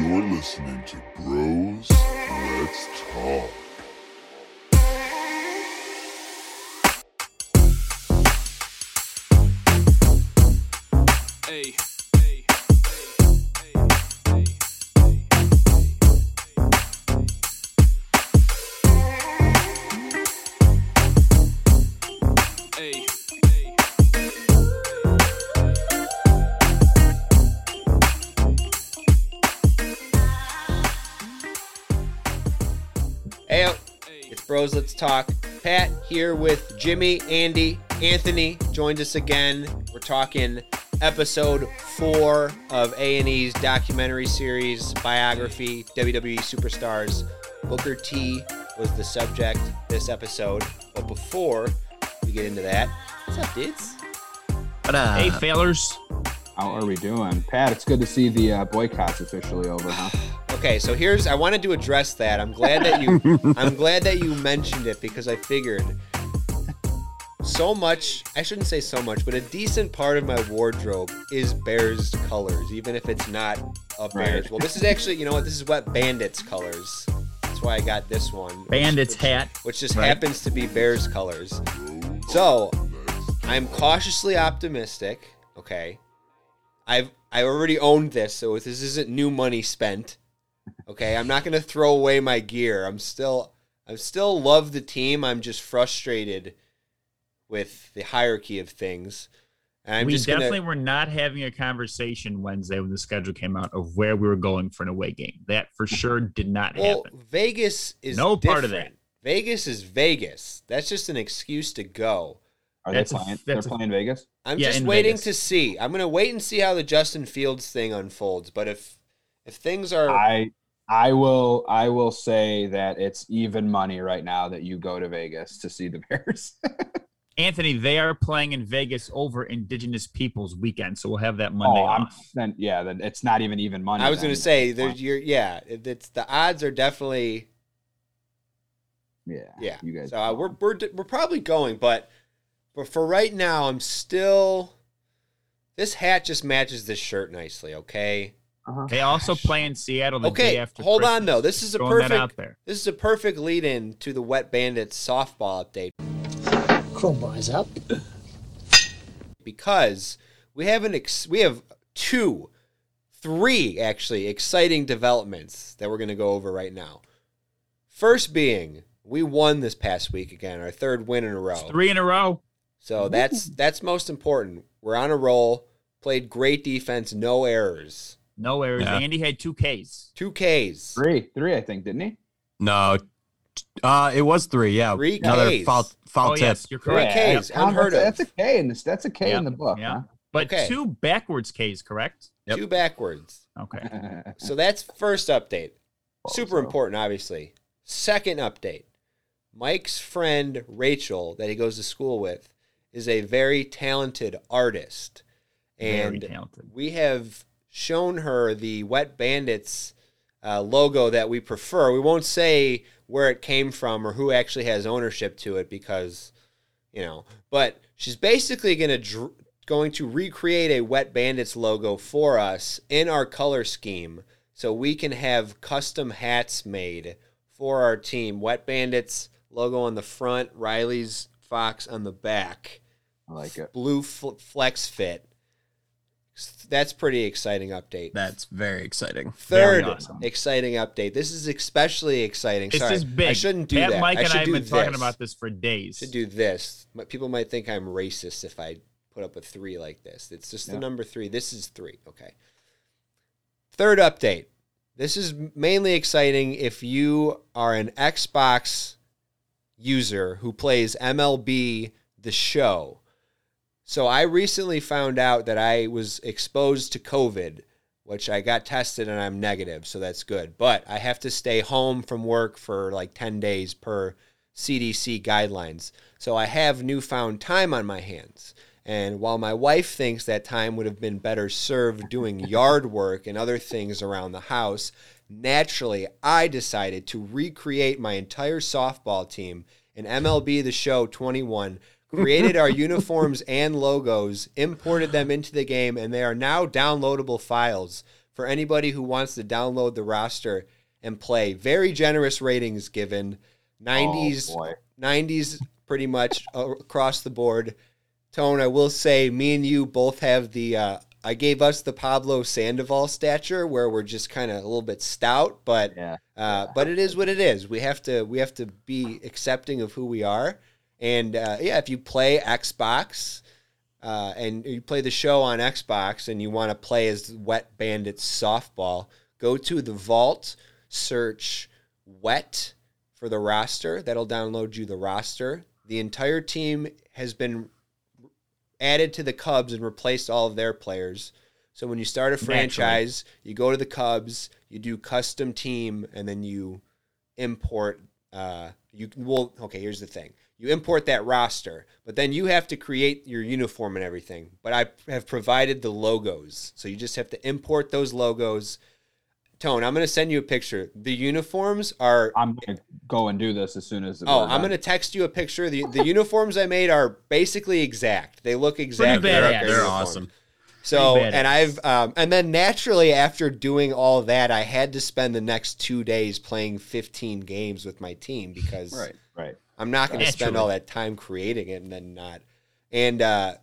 You're listening to Bros Let's Talk. Hey. Let's talk. Pat here with Jimmy, Andy, Anthony joined us again. We're talking episode four of A and E's documentary series biography, WWE Superstars. Booker T was the subject this episode. But before we get into that, what's up, dudes? Hey, failers. How are we doing? Pat, it's good to see the uh, boycott's officially over, huh? Okay, so here's I wanted to address that. I'm glad that you I'm glad that you mentioned it because I figured so much, I shouldn't say so much, but a decent part of my wardrobe is Bears colors, even if it's not a Bears. Right. Well, this is actually, you know what? This is what Bandits colors. That's why I got this one. Bandits which- hat. Which just Right. happens to be Bears colors. So, I'm cautiously optimistic, okay? I've I already owned this, so this isn't new money spent. Okay, I'm not gonna throw away my gear. I'm still I still love the team. I'm just frustrated with the hierarchy of things. And I'm we just definitely gonna, were not having a conversation Wednesday when the schedule came out of where we were going for an away game. That for sure did not well, happen. Vegas is No part of that. Vegas is Vegas. That's just an excuse to go. Are That's they playing? They're that's a- playing Vegas. I'm Yeah, just waiting Vegas. to see. I'm gonna wait and see how the Justin Fields thing unfolds. But if if things are I I will I will say that it's even money right now that you go to Vegas to see the Bears. Anthony, they are playing in Vegas over Indigenous Peoples Weekend, so we'll have that Monday oh, I'm off. then yeah, then it's not even even money. I was gonna say there's you're yeah, it- it's the odds are definitely yeah, yeah. You guys, So uh, we're we're we're probably going, but but for right now, I'm still. This hat just matches this shirt nicely. Okay. Uh-huh. They also play in Seattle the Okay, day after. hold on, though. This is a Throwing perfect- out there. This is a perfect lead in to the Wet Bandits softball update Crowbars up. because we have an ex- we have two, three actually exciting developments that we're going to go over right now. First being we won this past week again, our third win in a row. Three in a row. So that's that's most important. We're on a roll. Played great defense, no errors. No errors. Yeah. Andy had two Ks. Two Ks. three three I think didn't he? No, uh, it was three. Yeah, Three another Ks. foul foul oh tip. yes, you're correct. Three correct. Ks. that's, unheard that's, of. That's a K in this. That's a K Yep, in the book. yeah. But Okay. two backwards Ks, correct? Yep. Two backwards. Okay. So that's first update. Super Also. important, obviously. Second update. Mike's friend Rachel, that he goes to school with, is a very talented artist. Very And talented. we have shown her the Wet Bandits uh, logo that we prefer. We won't say where it came from or who actually has ownership to it because, you know, but she's basically going to dr- going to recreate a Wet Bandits logo for us in our color scheme so we can have custom hats made for our team. Wet Bandits logo on the front, Riley's Fox on the back I like it. blue fl- flex fit. That's pretty exciting update. That's very exciting. Third Very awesome. exciting update. This is especially exciting. This Sorry, is big. I shouldn't do Pat, that. Mike I and should I have do been talking this. about this for days. Should do this. People might think I'm racist if I put up a three like this. It's just the number three. This is three. Okay. Third update. This is mainly exciting if you are an Xbox user who plays MLB The Show. So I recently found out that I was exposed to COVID, which I got tested and I'm negative, so that's good. But I have to stay home from work for like 10 days per CDC guidelines. So I have newfound time on my hands. And while my wife thinks that time would have been better served doing yard work and other things around the house, naturally I decided to recreate my entire softball team in MLB The Show 21, created our uniforms and logos, imported them into the game, and they are now downloadable files for anybody who wants to download the roster and play. Very generous ratings given. 90s Oh, boy. 90s pretty much across the board. Tone, I will say, me and you both have the. Uh, I gave us the Pablo Sandoval stature, where we're just kind of a little bit stout, but Yeah. uh, but it is what it is. We have to we have to be accepting of who we are, and uh, yeah, if you play Xbox. Uh, and you play the show on Xbox and you want to play as Wet Bandits softball, go to the vault, search Wet for the roster. That'll download you the roster. The entire team has been added to the Cubs and replaced all of their players. So when you start a franchise, you go to the Cubs, you do custom team, and then you import. Uh, you well, okay. Here's the thing: you import that roster, but then you have to create your uniform and everything. But I have provided the logos, so you just have to import those logos. Tone, I'm going to send you a picture. The uniforms are I'm gonna go and do this as soon as. Oh, I'm gonna text you a picture. The the uniforms I made are basically exact. They look exactly badass. like our They're uniform. awesome. So, and I've um, and then naturally after doing all that, I had to spend the next two days playing 15 games with my team because Right. Right. I'm not going to spend all that time creating it and then not. And uh,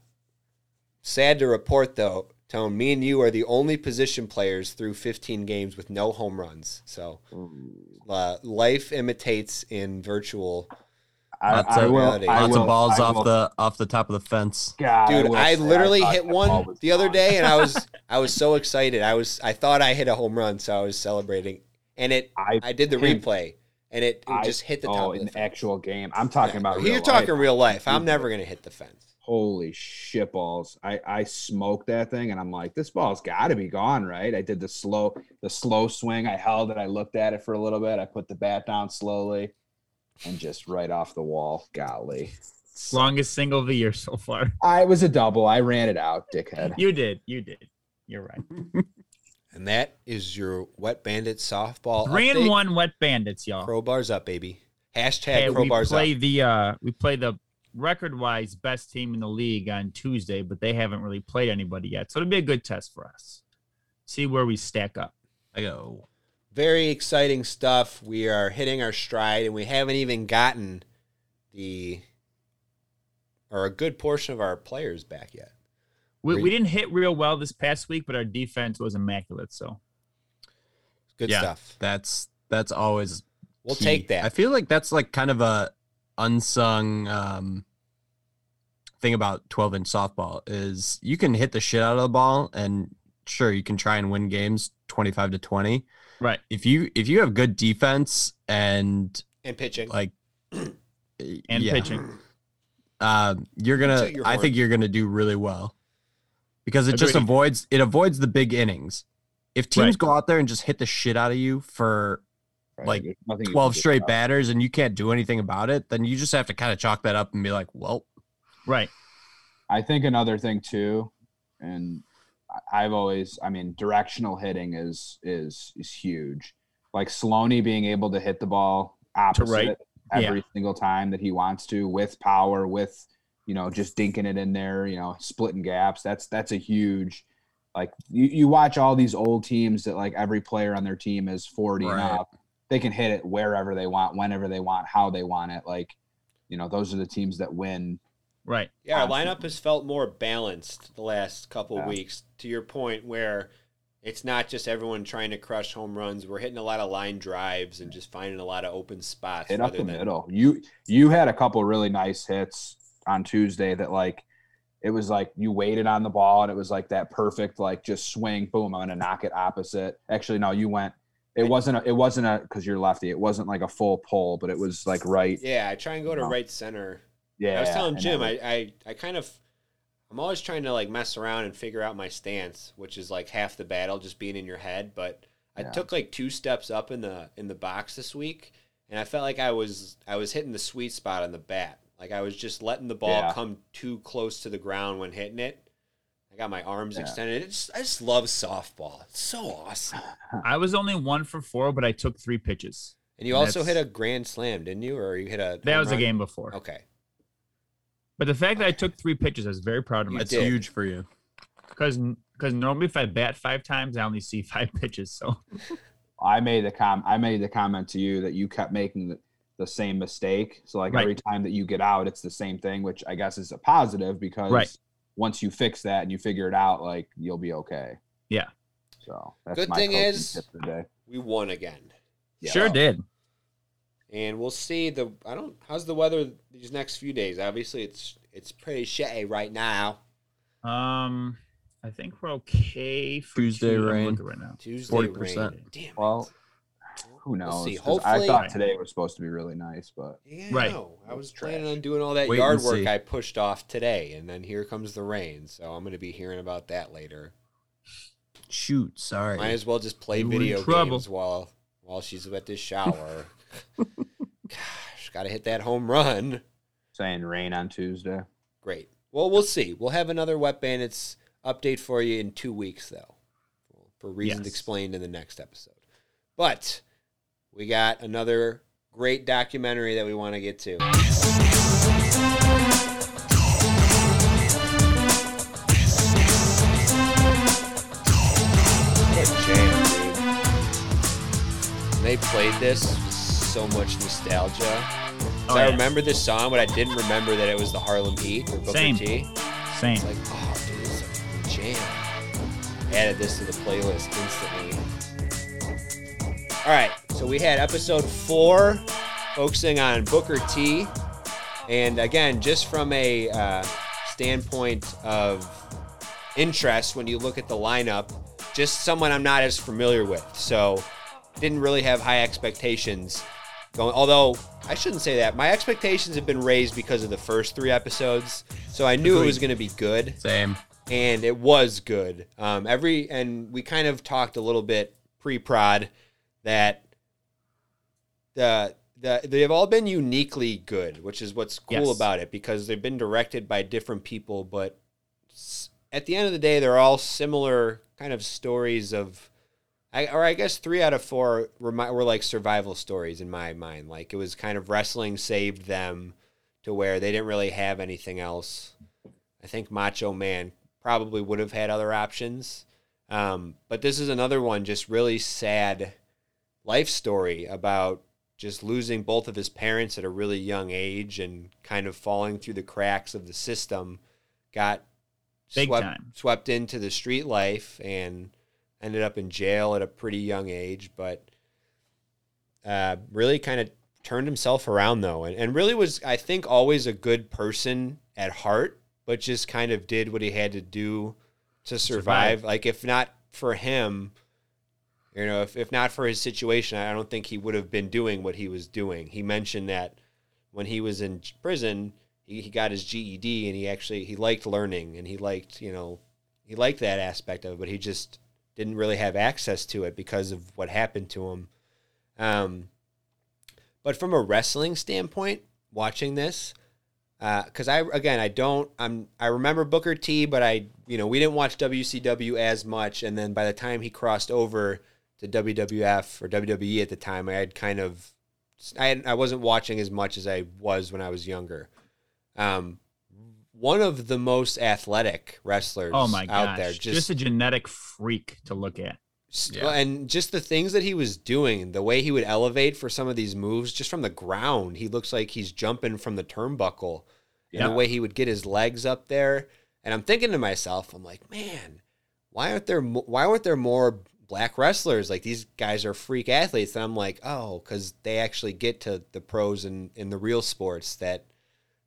sad to report though, Tone, me and you are the only position players through 15 games with no home runs. So uh, life imitates in virtual. I, Lots I of- will. reality. I Lots will- of balls I off will- the off the top of the fence. God, Dude, will I say literally thought hit one the other day, and I was I was so excited. I was I thought I hit a home run, so I was celebrating, and it I, I did the hit- replay, and it, it I- just hit the oh, top oh, of the in fence. actual game. I'm talking about. You're real talking life. real life. I'm never gonna hit the fence. Holy shit balls! I I smoked that thing, and I'm like, this ball's got to be gone, right? I did the slow the slow swing. I held it. I looked at it for a little bit. I put the bat down slowly, and just right off the wall. Golly, Longest single of the year so far. I was a double. I ran it out, dickhead. You did. You did. You're right. And that is your wet bandit softball. Three and one wet bandits, y'all. Crowbars up, baby. Hashtag Hey, we play up. the uh we play the record wise best team in the league on Tuesday, but they haven't really played anybody yet. So it'll be a good test for us. See where we stack up. I go. Very exciting stuff. We are hitting our stride, and we haven't even gotten the or a good portion of our players back yet. We, we didn't hit real well this past week, but our defense was immaculate. So Good Yeah. stuff. That's that's always We'll key. take that. I feel like that's like kind of a unsung um, thing about 12 inch softball is you can hit the shit out of the ball and sure you can try and win games 25 to 20. right. If you if you have good defense and and pitching. like And yeah, pitching. um, you're gonna your I think you're gonna do really well because it just avoids it avoids the big innings. If teams Right. go out there and just hit the shit out of you for Right? like There's nothing you can 12 straight about batters and you can't do anything about it, then you just have to kind of chalk that up and be like, well, Right. I think another thing too, and I- I've always, I mean, directional hitting is is is huge. Like Sloaney being able to hit the ball opposite right. every single time that he wants to, with power, with you know, just dinking it in there, you know, splitting gaps. That's that's a huge. Like you, you watch all these old teams that like every player on their team is forty and up. They can hit it wherever they want, whenever they want, how they want it. Like, you know, those are the teams that win Right. Yeah, our lineup has felt more balanced the last couple Yeah. weeks. To your point, where it's not just everyone trying to crush home runs. We're hitting a lot of line drives and just finding a lot of open spots. hit up rather the than- middle. You you had a couple really nice hits on Tuesday that like it was like you waited on the ball and it was like that perfect like just swing boom I'm gonna knock it opposite. Actually no you went it wasn't a, it wasn't a because you're lefty it wasn't like a full pull but it was like right Yeah, I try and go to No. right center. yeah. I was telling Jim, I, I, I kind of, I'm always trying to like mess around and figure out my stance, which is like half the battle, just being in your head. But I Yeah. took like two steps up in the in the box this week, and I felt like I was I was hitting the sweet spot on the bat. Like I was just letting the ball Yeah. come too close to the ground when hitting it. I got my arms Yeah. extended. It's, I just love softball. It's so awesome. I was only one for four, but I took three pitches. And you And also hit a grand slam, didn't you? Or you hit a That home was a game before. Okay. But the fact that I took three pitches, I was very proud of You that's huge for you. Because because normally if I bat five times, I only see five pitches. So I made the com I made the comment to you that you kept making the, the same mistake. So like Right. every time that you get out, it's the same thing, which I guess is a positive because Right. once you fix that and you figure it out, like you'll be okay. Yeah. So that's Good my thing is- We won again. Yeah. sure did. and we'll see the I don't how's the weather these next few days. Obviously, it's it's pretty shitty right now. Um, I think we're okay for Tuesday Tuesday, rain. right now. Tuesday 40%. rain. Damn. it. Well, who knows? see. 'Cause I Hopefully- thought today was supposed to be really nice, but yeah, Right. I was It's planning trash. on doing all that Wait yard work see. I pushed off today, and then here comes the rain. So I'm going to be hearing about that later. Shoot, sorry. Might as well just play You video games while while she's at this shower. Gosh, got to hit that home run. saying rain on Tuesday. Great. Well, we'll see. We'll have another Wet Bandits update for you in two weeks, though, for reasons Yes. explained in the next episode. But we got another great documentary that we want to get to. Jam, dude. They played this, it so much nostalgia. Oh, I yeah. remember this song, but I didn't remember that it was the Harlem Heat or Booker Same. T. Same. It's like, oh, dude, this is a jam. Added this to the playlist instantly. All right, so we had episode four focusing on Booker T. And again, just from a uh, standpoint of interest, when you look at the lineup, just someone I'm not as familiar with. So didn't really have high expectations going. Although I shouldn't say that. My expectations have been raised because of the first three episodes. So I knew it was going to be good Same. and it was good. Um, every and we kind of talked a little bit pre-prod that the the they've all been uniquely good, which is what's cool Yes. about it because they've been directed by different people, but at the end of the day, they're all similar kind of stories of. I, or I guess three out of four were, my, were like survival stories in my mind. Like it was kind of wrestling saved them to where they didn't really have anything else. I think Macho Man probably would have had other options. Um, but this is another one, just really sad life story about just losing both of his parents at a really young age and kind of falling through the cracks of the system. Got Big swept, time. swept into the street life and ended up in jail at a pretty young age, but uh, really kind of turned himself around though, and, and really was I think always a good person at heart, but just kind of did what he had to do to survive. Survive. Like if not for him, you know, if, if not for his situation, I don't think he would have been doing what he was doing. He mentioned that when he was in prison, he, he got his GED and he actually he liked learning and he liked you know he liked that aspect of it, but he just didn't really have access to it because of what happened to him. Um, but from a wrestling standpoint, watching this, because I again I don't I'm I remember Booker T, but I you know we didn't watch WCW as much, and then by the time he crossed over to WWF or WWE at the time, I had kind of I had, I wasn't watching as much as I was when I was younger. Um, one of the most athletic wrestlers Oh my out gosh. there, just, a genetic freak to look at. Yeah. and just the things that he was doing, the way he would elevate for some of these moves, just from the ground, he looks like he's jumping from the turnbuckle. And Yeah. the way he would get his legs up there, and I'm thinking to myself, I'm like, man, why aren't there why aren't there more black wrestlers? Like these guys are freak athletes, and I'm like, oh, because they actually get to the pros in in the real sports that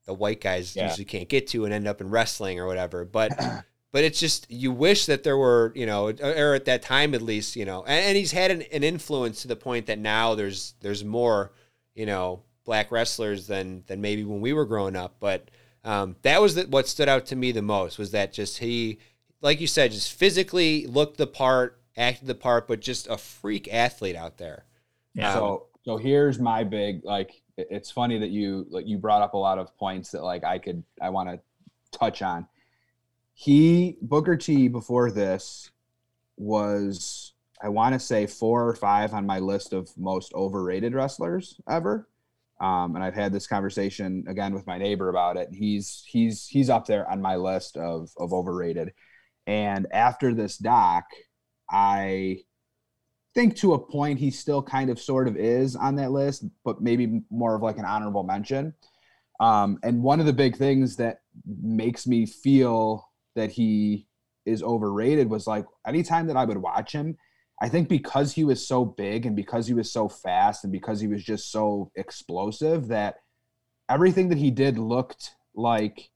the white guys Yeah. usually can't get to and end up in wrestling or whatever. But but it's just you wish that there were you know or at that time at least you know and, and he's had an, an influence to the point that now there's there's more you know black wrestlers than than maybe when we were growing up but um, that was the, what stood out to me the most was that just he like you said just physically looked the part acted the part but just a freak athlete out there Yeah. So so here's my big like it's funny that you like you brought up a lot of points that like I could I want to touch on. He Booker T before this was I want to say four or five on my list of most overrated wrestlers ever. Um, and I've had this conversation again with my neighbor about it. He's he's he's up there on my list of of overrated. And after this doc, I think to a point he still kind of sort of is on that list, but maybe more of like an honorable mention. Um, and one of the big things that makes me feel that he is overrated was like anytime that I would watch him, I think because he was so big and because he was so fast and because he was just so explosive that everything that he did looked like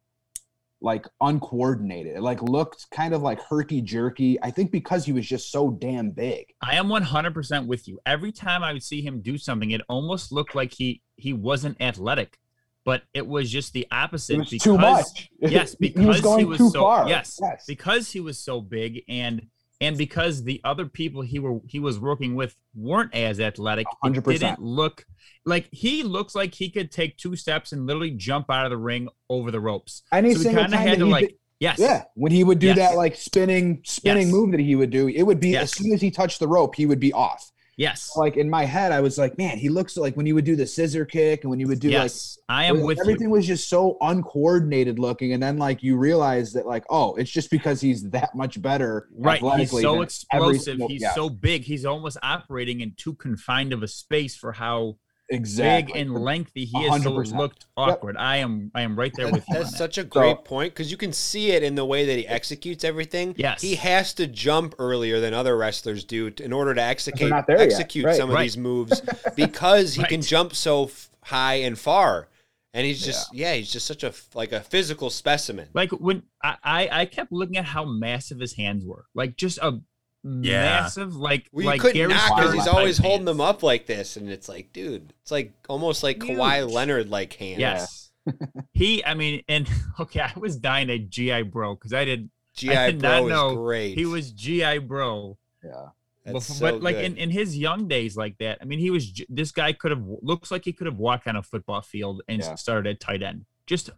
like uncoordinated. It like looked kind of like herky jerky. I think because he was just so damn big. I am 100% with you. Every time I would see him do something, it almost looked like he he wasn't athletic, but it was just the opposite. Because, too much. Yes, He because was going was so far. yes, Yes. because he was so big and and because the other people he were he was working with weren't as athletic, it 100%. didn't look like he looks like he could take two steps and literally jump out of the ring over the ropes. Any so single time had to like did- yes, Yeah, when he would do Yes. that like spinning spinning Yes. move that he would do, it would be Yes. as soon as he touched the rope, he would be off. Yes, Like in my head, I was like, man, he looks like when he would do the scissor kick and when he would do yes. I like am with everything you. was just so uncoordinated looking, and then like you realize that like oh, it's just because he's that much better. Right, he's so explosive. single- He's yeah, so big. He's almost operating in too confined of a space for how exactly. big and lengthy he is. So it 100%. looked awkward. I am. I am right there with you. on That's that. such a great point because you can see it in the way that he executes everything. Yes. he has to jump earlier than other wrestlers do t- in order to execute not there yet. execute Right. some of Right. these moves because he can jump so f- high and far, and he's just yeah. he's just such a like a physical specimen. like when I, I I kept looking at how massive his hands were. Like just a Yeah. massive like Well, you like couldn't Gary knock because he's always holding hands. them up like this, and it's like, dude, it's like almost like Kawhi Leonard like hands. Yes. he, I mean, and okay, I was dying at GI Bro because I did. GI I did not know is great. He was GI Bro, yeah. That's Bef- so but like good. in, in his young days, like that. I mean, he was. This guy could have looks like he could have walked on a football field and Yeah. started at tight end. Just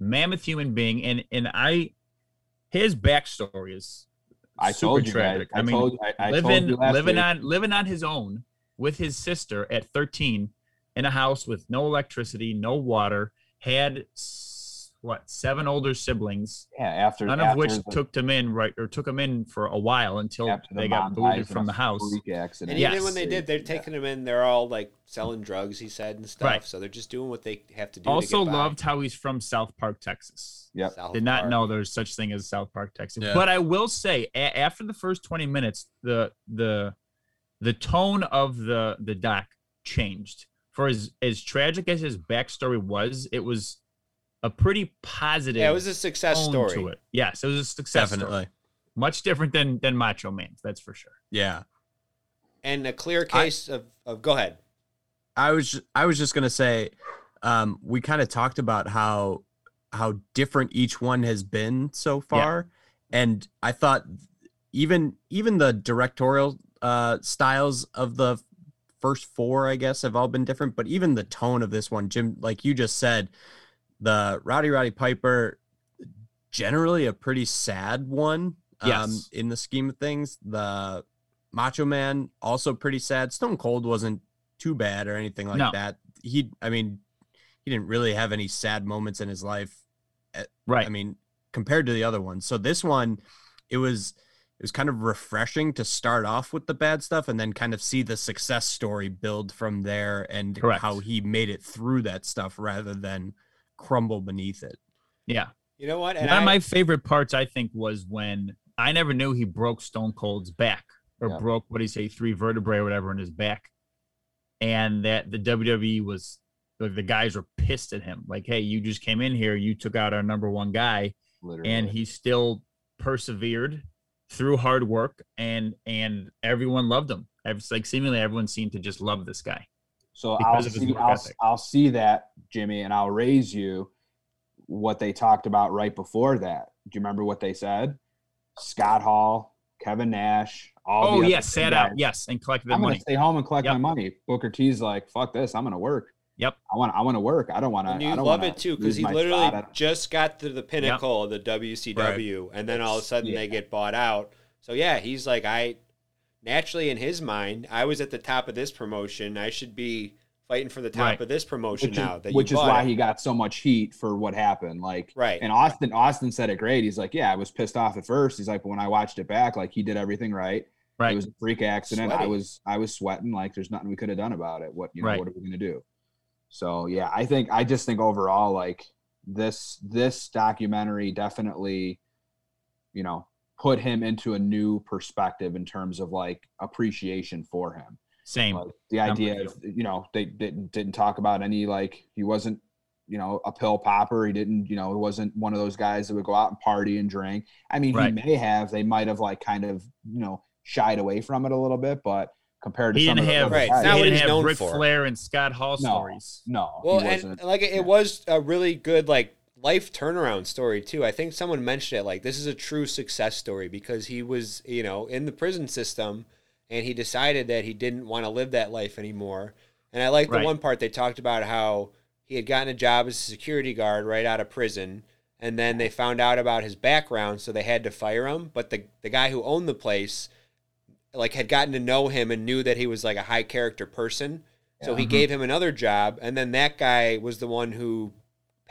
mammoth human being, and and I, his backstory is I super told you tragic. guys. I, I mean, told, I, I told living you last living week. on living on his own with his sister at 13 in a house with no electricity, no water, had s- what seven older siblings, yeah after none of which the, took them in right or took them in for a while until the they got booted from the house. freak accident. And Yes. even when they did, they're Yeah. taking them in. They're all like selling drugs. He said and stuff. Right. So they're just doing what they have to do. Also to get by. loved how he's from South Park, Texas. Yep. South Did not Park. know there's such thing as South Park, Texas. Yeah. But I will say, a- after the first 20 minutes, the the the tone of the the doc changed. For as as tragic as his backstory was, it was a pretty positive. Yeah, it was a success story. to it. Yes, it was a success. story. Definitely. much different than than Macho Man's. That's for sure. Yeah. and a clear case of, of. Go ahead. I was I was just gonna say, um, we kind of talked about how how different each one has been so far, and I thought even even the directorial uh, styles of the first four, I guess, have all been different. But even the tone of this one, Jim, like you just said, the Rowdy Roddy Piper, generally a pretty sad one. Um, Yes. in the scheme of things, the Macho Man also pretty sad. Stone Cold wasn't too bad or anything like No. that. He, I mean, he didn't really have any sad moments in his life. Right. I mean, compared to the other ones. So this one, it was it was kind of refreshing to start off with the bad stuff and then kind of see the success story build from there and Correct. how he made it through that stuff rather than crumble beneath it. yeah. You know what? And One I, of my favorite parts, I think, was when I never knew he broke Stone Cold's back or Yeah. broke what do you say, three vertebrae or whatever in his back, and that the WWE was like the guys were pissed at him, like, "Hey, you just came in here, you took out our number one guy, Literally. and he still persevered through hard work, and and everyone loved him. It's like seemingly everyone seemed to just love this guy. So because I'll see, I'll. I'll see that, Jimmy, and I'll raise you what they talked about right before that. Do you remember what they said? Scott Hall, Kevin Nash, all Oh the yes, sat guys. out, yes, and collect the I'm gonna money. stay home and collect Yep. my money. Booker T's like, fuck this, I'm gonna work. Yep. I want I want to work. I don't want to. and I you don't love it too because he literally at- just got to the pinnacle of the WCW, and then all of a sudden they get bought out. So yeah, he's like, I naturally in his mind, I was at the top of this promotion. I should be fighting for the top Right. of this promotion which is, now. That which is why it. he got so much heat for what happened. Like, right. and Austin, Austin said it great. He's like, yeah, I was pissed off at first. He's like, but when I watched it back, like he did everything right. Right. It was a freak accident. I was, I was sweating. Like, there's nothing we could have done about it. What, you know, Right. what are we gonna do? So yeah, I think, I just think overall, like this, this documentary definitely, you know, put him into a new perspective in terms of like appreciation for him. Same. Like the I'm idea with of you know they didn't didn't talk about any like he wasn't you know a pill popper. He didn't you know he wasn't one of those guys that would go out and party and drink. I mean Right. he may have. They might have like kind of you know shied away from it a little bit, but compared to He some didn't of the have, other Right, he it's not what didn't he's have known Ric for. Flair and Scott Hall No. stories. no, Well, he and wasn't. like it yeah. was a really good like life turnaround story too. I think someone mentioned it like this is a true success story because he was, you know, in the prison system and he decided that he didn't want to live that life anymore. And I like the Right. one part they talked about how he had gotten a job as a security guard right out of prison and then they found out about his background so they had to fire him, but the the guy who owned the place like had gotten to know him and knew that he was like a high character person. So he Yeah. gave him another job, and then that guy was the one who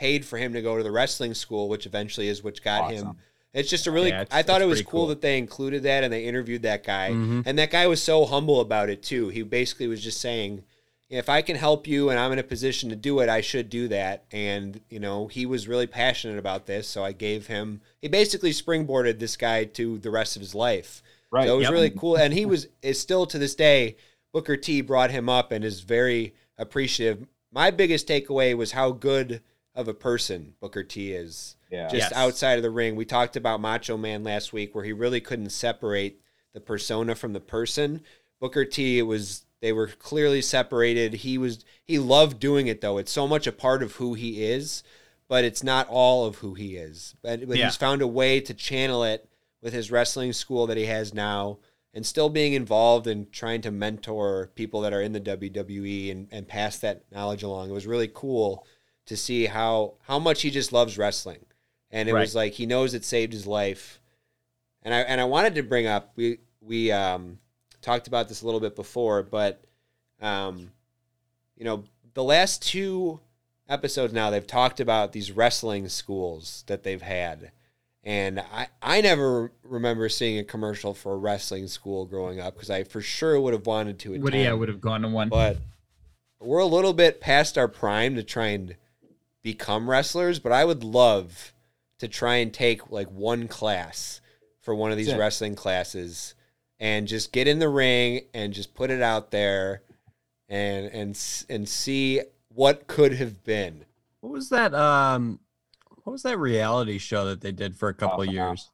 paid for him to go to the wrestling school, which eventually is which got him. It's just a really. Yeah, I thought it was cool, cool. that they included that and they interviewed that guy, Mhm. and that guy was so humble about it too. He basically was just saying, "If I can help you and I'm in a position to do it, I should do that." And you know, he was really passionate about this, so I gave him. He basically springboarded this guy to the rest of his life. right. So it was Yep. really cool, and he was is still to this day. Booker T brought him up and is very appreciative. My biggest takeaway was how good of a person Booker T is, yeah. just Yes. outside of the ring. We talked about Macho Man last week, where he really couldn't separate the persona from the person. Booker T, it was they were clearly separated. He was he loved doing it though. It's so much a part of who he is, but it's not all of who he is. But, but Yeah. he's found a way to channel it with his wrestling school that he has now and still being involved and trying to mentor people that are in the WWE and, and pass that knowledge along. It was really cool to see how how much he just loves wrestling. And it Right. was like he knows it saved his life. And I and I wanted to bring up we we um talked about this a little bit before, but um you know, the last two episodes now they've talked about these wrestling schools that they've had. And I, I never remember seeing a commercial for a wrestling school growing up because I for sure would have wanted to attend. Would yeah, would have gone to one. But we're a little bit past our prime to try and become wrestlers, but I would love to try and take like one class for one of these That's it. wrestling classes and just get in the ring and just put it out there and and and see what could have been. What was that? Um, what was that reality show that they did for a couple Tough of Enough. years?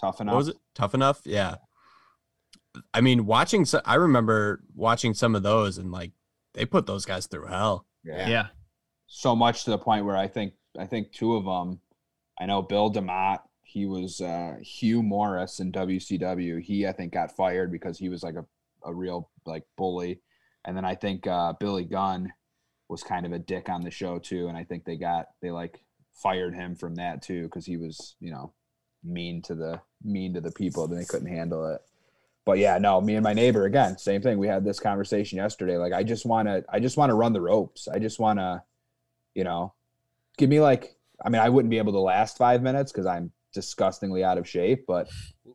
Tough enough. What was it? Tough enough? Yeah. I mean, watching. So, I remember watching some of those, and like they put those guys through hell. Yeah. yeah. So much to the point where I think I think two of them. I know Bill DeMott. He was uh, Hugh Morris in WCW. He I think got fired because he was like a, a real like bully, and then I think uh, Billy Gunn was kind of a dick on the show too, and I think they got they like fired him from that too because he was you know mean to the mean to the people and they couldn't handle it. But yeah, no, me and my neighbor again, same thing. We had this conversation yesterday. Like I just want to I just want to run the ropes. I just want to you know, give me like, I mean, I wouldn't be able to last five minutes because I'm disgustingly out of shape, but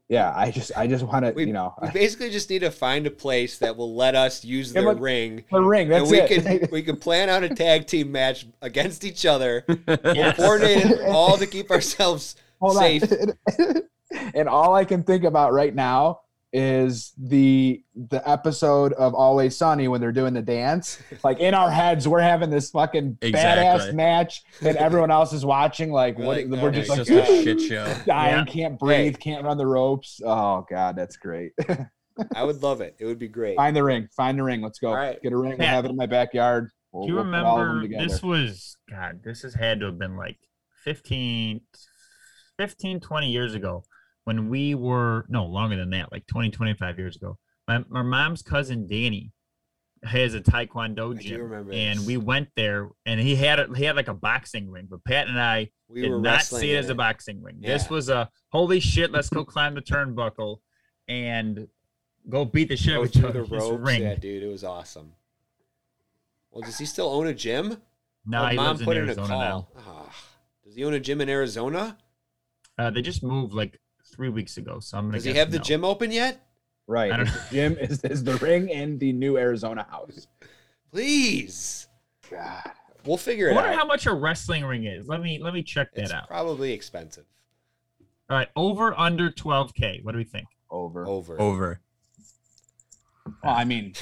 yeah, I just, I just want to, you know, we basically just need to find a place that will let us use Yeah, their but- ring. the ring. That's and we it. can we can plan out a tag team match against each other, Yes. coordinate it all to keep ourselves Hold safe. on. and all I can think about right now is the the episode of Always Sunny when they're doing the dance. Like in our heads, we're having this fucking Exactly. badass match, and everyone else is watching. Like We're what? like, we're just like just a shit show. dying, Yeah. can't breathe, can't run the ropes. Oh god, that's great. I would love it. It would be great. Find the ring. Find the ring. Let's go. All right. Get a ring. We'll have it in my backyard. We'll, Do you we'll put all of them remember this was God, this has had to have been like 15 15 20 years ago when we were no longer than that, like 20 25 years ago. My, my mom's cousin Danny has a taekwondo gym and this. we went there and he had a, he had like a boxing ring, but Pat and I we did not see it as a boxing ring. Yeah. This was a holy shit, let's go climb the turnbuckle and go beat the shit out of the ropes. ring. Yeah, dude, it was awesome. Well, does he still own a gym? No, Oh, he mom lives in put in a Arizona now. call. Ah, does he own a gym in Arizona? Uh, they just moved like three weeks ago, so I'm gonna. Does he guess have the gym open yet? Right. I don't Is the gym is, is the ring in the new Arizona house. Please. God. We'll figure I it out. I wonder how much a wrestling ring is. Let me let me check that it's out. probably expensive. All right, over under 12k. What do we think? Over. Over. Over. Well, I mean,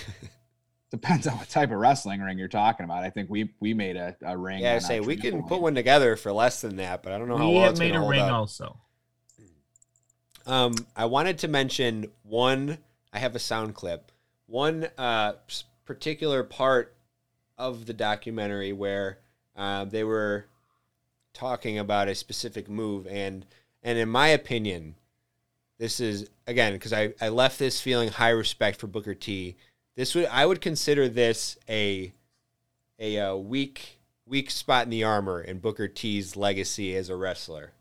depends on what type of wrestling ring you're talking about. I think we we made a, a ring. Yeah, I say we can trampoline. put one together for less than that, but I don't know how we well have it's made going to a ring up. also. Um, I wanted to mention one. I have a sound clip. One uh, particular part of the documentary where uh, they were talking about a specific move, and and in my opinion, this is again because I I left this feeling high respect for Booker T. This would I would consider this a a uh, weak weak spot in the armor in Booker T's legacy as a wrestler.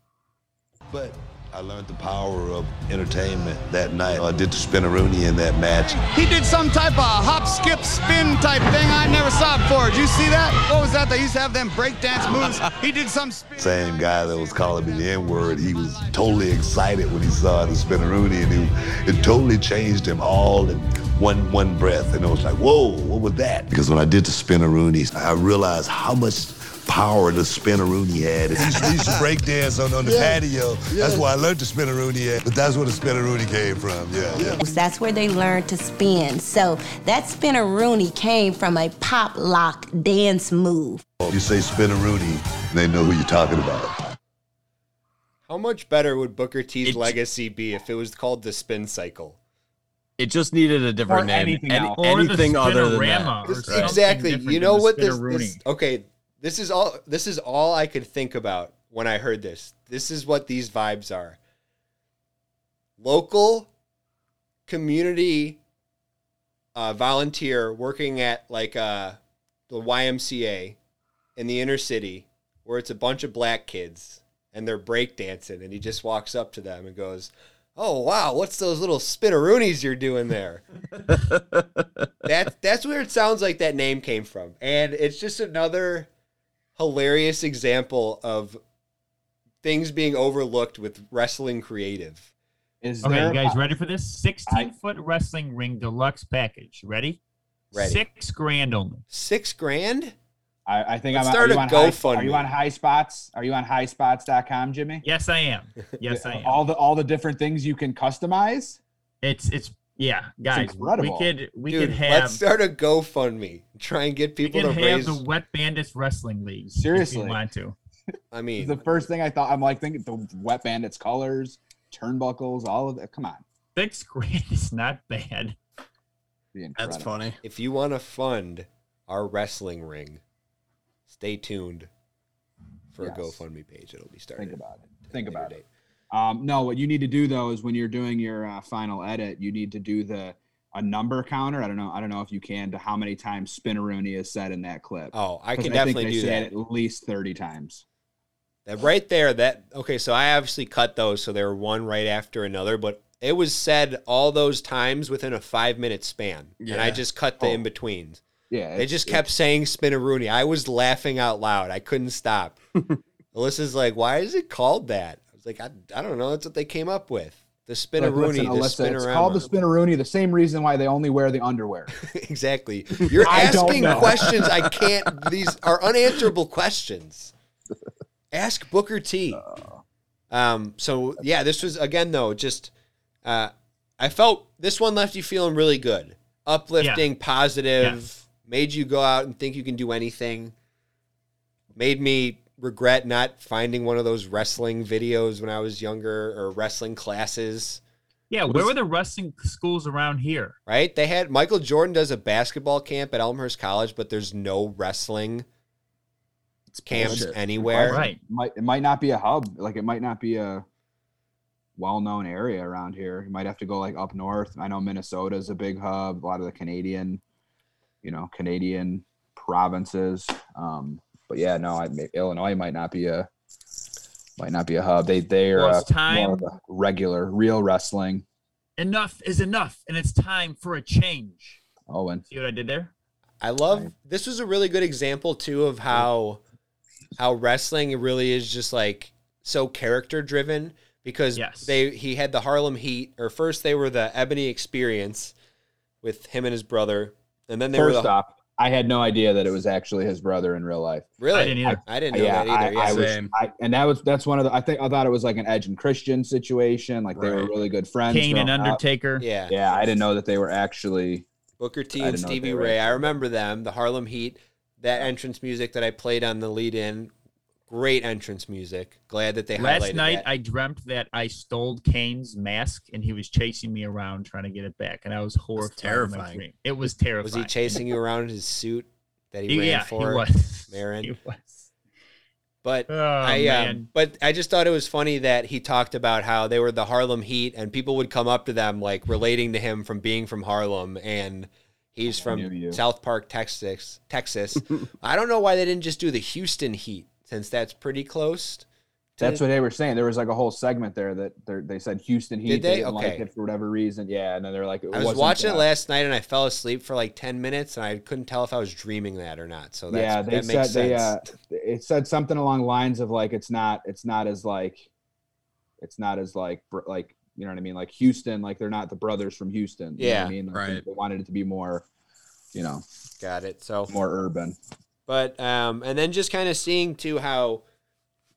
But I learned the power of entertainment that night. I did the spinneroonie in that match. He did some type of hop, skip, spin type thing I never saw before. Did you see that? What was that? They used to have them breakdance moves. He did some spin. Same guy that was calling me the N-word, he was totally excited when he saw the spinneroonie, and it, it totally changed him all in one one breath. And it was like, whoa, what was that? Because when I did the spinneroonie, I realized how much power the spinneroonie had. He used, he used to break dance on, on the patio. That's why I learned the spinneroonie at. But that's where the spinneroonie came from. Yeah, yeah. That's where they learned to spin. So that spinneroonie came from a pop lock dance move. You say spinneroonie, they know who you're talking about. How much better would Booker T's It- legacy be if it was called the spin cycle? It just needed a different Or name. anything Any- else. Or the anything other than that. or exactly. You know what this, Spinneroonie. this okay, this is all this is all I could think about when I heard this. This is what these vibes are. Local community uh, volunteer working at like uh, the YMCA in the inner city where it's a bunch of black kids and they're breakdancing and he just walks up to them and goes, "Oh wow, what's those little spinneroonies you're doing there?" that that's where it sounds like that name came from, and it's just another hilarious example of things being overlooked with wrestling creative. Is Okay, there you guys a- ready for this? 16 foot wrestling ring deluxe package. Ready? Ready. Six grand only. Six grand? I, I think Let's I'm. start you a on high, GoFundMe. Are you on High Spots? Are you on HighSpots.com, Jimmy? Yes, I am. Yes, I am. All the all the different things you can customize. It's it's yeah, guys. We could we Dude, could have let's start a GoFundMe. Try and get we people could to have raise. the Wet Bandits Wrestling League. if Seriously. want to. I mean, the first thing I thought, I'm like thinking the Wet Bandits colors, turnbuckles, all of that. Come on, Six grand is not bad. That's funny. if you want to fund our wrestling ring, stay tuned for Yes. a GoFundMe page. It'll be started. Think about it. Think later about date. Um, no, what you need to do though is when you're doing your uh, final edit, you need to do the a number counter. I don't know. I don't know if you can to how many times Spinneroonie is said in that clip. Oh, I can think definitely do say that. at least thirty times. That right there, that okay. So I obviously cut those, so they were one right after another. But it was said all those times within a five minute span, and I just cut the Oh. in betweens. Yeah, They just kept saying Spinneroonie. I was laughing out loud. I couldn't stop. Alyssa's like, "Why is it called that?" I was like, "I, I don't know. That's what they came up with. The Look, Spinneroonie, listen, the Alyssa, it's called the Spinorama." Spinneroonie. The same reason why they only wear the underwear. exactly. You're asking know. questions I can't. These are unanswerable questions. Ask Booker T. Um. So yeah, this was again though. Just, uh, I felt this one left you feeling really good, uplifting, positive. Yes. Made you go out and think you can do anything. Made me regret not finding one of those wrestling videos when I was younger or wrestling classes. Yeah, where were the wrestling schools around here? right? They had Michael Jordan does a basketball camp at Elmhurst College, but there's no wrestling camps bullshit. anywhere. Right. might it might not be a hub. Like it might not be a well-known area around here. You might have to go like up north. I know Minnesota is a big hub. A lot of the Canadian, you know, Canadian provinces. Um, but yeah, no, I, Illinois might not be a might not be a hub. They they're Well, uh, time. more of a regular, real wrestling. Enough is enough, and it's time for a change. Owen, See what I did there? I love this was a really good example too of how how wrestling really is just like so character driven because Yes. they he had the Harlem Heat or first they were the Ebony Experience with him and his brother and then they were First the off, I had no idea that it was actually his brother in real life. really I didn't either. I didn't know yeah, that either. I, I yeah. was, Same. I, and that was that's one of the. I think I thought it was like an Edge and Christian situation. Like they were really good friends. Kane and growing up. Undertaker. yeah. Yeah, I didn't know that they were actually. Booker T and Stevie they were Ray. I remember them, the Harlem Heat, that entrance music that I played on the lead in. Great entrance music. Glad that they had to. Last highlighted night, that. I dreamt that I stole Kane's mask and he was chasing me around trying to get it back, and I was horrified. in my terrifying. dream. It was terrifying. was he chasing you around in his suit that he He- ran yeah, for? he was. Marin? He was. But Oh I um, but I just thought it was funny that he talked about how they were the Harlem Heat and people would come up to them like relating to him from being from Harlem and he's from. South Park, Texas. Texas. I don't know why they didn't just do the Houston Heat since that's pretty close. That's what they were saying. There was like a whole segment there that they're- said Houston Heat. Did they? didn't like it for whatever reason. Yeah, and then they're like, it I was watching it last night and I fell asleep for like 10 minutes and I couldn't tell if I was dreaming that or not. So that's, yeah, they that said makes they. Uh, it said something along lines of like it's not it's not as like it's not as like like you know what I mean like Houston like they're not the brothers from Houston. You know what Yeah. I mean Like, Right. They wanted it to be more, you know, Got it. So more urban. But um, and then just kind of seeing too how